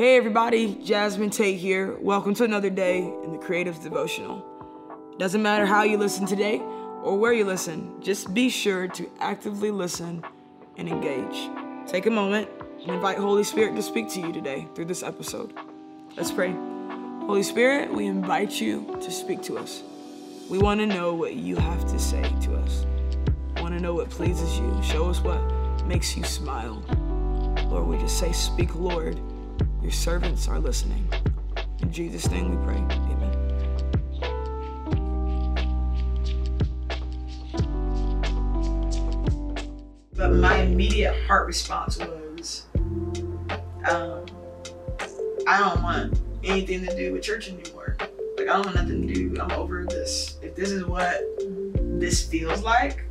Hey everybody, Jasmine Tate here. Welcome to another day in the Creatives Devotional. Doesn't matter how you listen today or where you listen, just be sure to actively listen and engage. Take a moment and invite Holy Spirit to speak to you today through this episode. Let's pray. Holy Spirit, we invite you to speak to us. We want to know what you have to say to us. We want to know what pleases you. Show us what makes you smile. Lord, we just say, Speak, Lord. Your servants are listening. In Jesus' name we pray. Amen. But my immediate heart response was, um, I don't want anything to do with church anymore. Like, I don't want nothing to do. I'm over this. If this is what this feels like,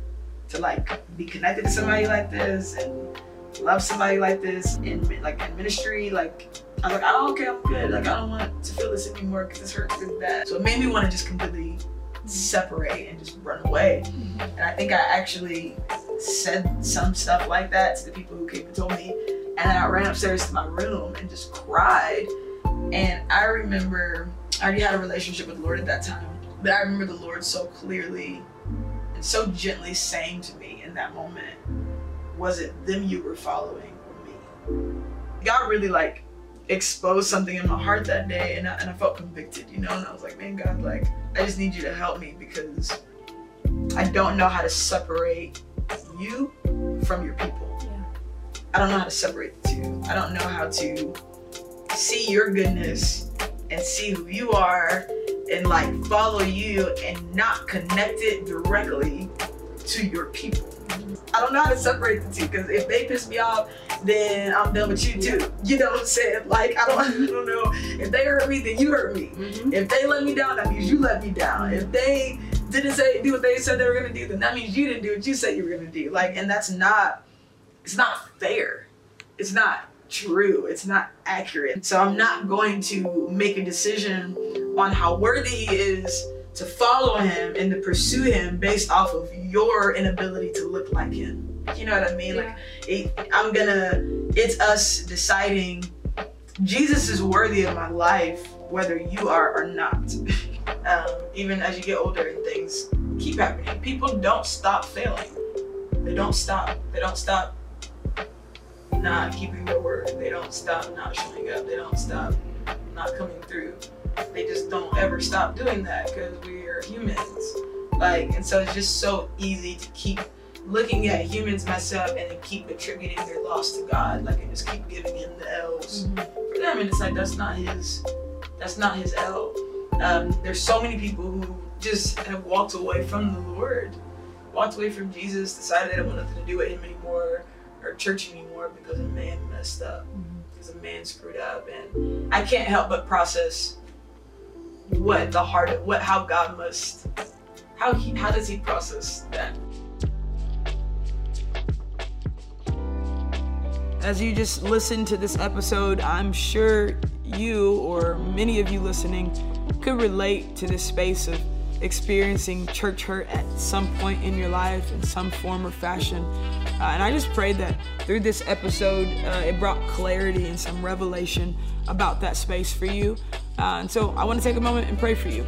to like be connected to somebody like this and love somebody like this in like in ministry, like I'm like, I don't care, I'm good. Like I don't want to feel this anymore because this hurts really bad. So it made me want to just completely separate and just run away. And I think I actually said some stuff like that to the people who came and told me. And then I ran upstairs to my room and just cried. And I remember I already had a relationship with the Lord at that time. But I remember the Lord so clearly and so gently saying to me in that moment, was it them you were following or me? God really like exposed something in my heart that day and I, and I felt convicted, you know, and I was like, man, God, like, I just need you to help me because I don't know how to separate you from your people. Yeah. I don't know how to separate the two. I don't know how to see your goodness and see who you are and like follow you and not connect it directly to your people. I don't know how to separate the two because if they piss me off, then I'm done with you too. You know what I'm saying? Like I don't, I don't know. If they hurt me, then you hurt me. Mm-hmm. If they let me down, that means you let me down. If they didn't say do what they said they were gonna do, then that means you didn't do what you said you were gonna do. Like, and that's not, it's not fair. It's not true. It's not accurate. So I'm not going to make a decision on how worthy he is to follow him and to pursue him based off of your inability to look like him. You know what I mean? Like, it, I'm gonna, it's us deciding Jesus is worthy of my life, whether you are or not. um, even as you get older and things keep happening, people don't stop failing. They don't stop. They don't stop not keeping their word. They don't stop not showing up. They don't stop not coming through they just don't ever stop doing that because we're humans. Like, and so it's just so easy to keep looking at humans mess up and then keep attributing their loss to God, like, and just keep giving him the L's mm-hmm. for them. And it's like that's not his, that's not his L. Um, there's so many people who just have walked away from the Lord, walked away from Jesus, decided they don't want nothing to do with him anymore or church anymore because a man messed up, mm-hmm. because a man screwed up, and I can't help but process what the heart what how God must how he how does he process that? As you just listen to this episode, I'm sure you or many of you listening could relate to this space of experiencing church hurt at some point in your life in some form or fashion. Uh, and I just pray that through this episode, uh, it brought clarity and some revelation about that space for you. Uh, and so I want to take a moment and pray for you.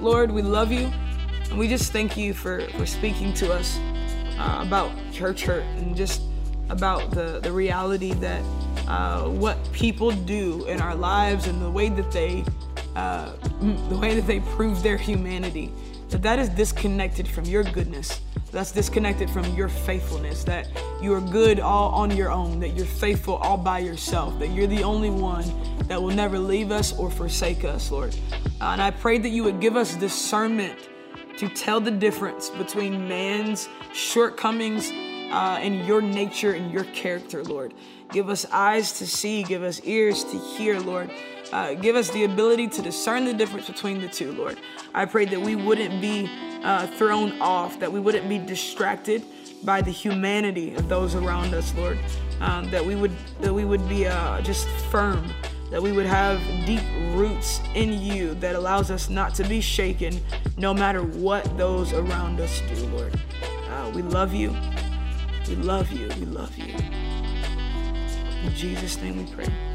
Lord, we love you, and we just thank you for, for speaking to us uh, about church hurt and just about the, the reality that uh, what people do in our lives and the way that they uh, the way that they prove their humanity that that is disconnected from your goodness that's disconnected from your faithfulness that you are good all on your own that you're faithful all by yourself that you're the only one that will never leave us or forsake us lord. Uh, and i pray that you would give us discernment to tell the difference between man's shortcomings uh, and your nature and your character lord. Give us eyes to see give us ears to hear lord. Uh, give us the ability to discern the difference between the two, Lord. I pray that we wouldn't be uh, thrown off, that we wouldn't be distracted by the humanity of those around us, Lord. Um, that we would that we would be uh, just firm, that we would have deep roots in you that allows us not to be shaken, no matter what those around us do, Lord. Uh, we love you. We love you. We love you. In Jesus' name we pray.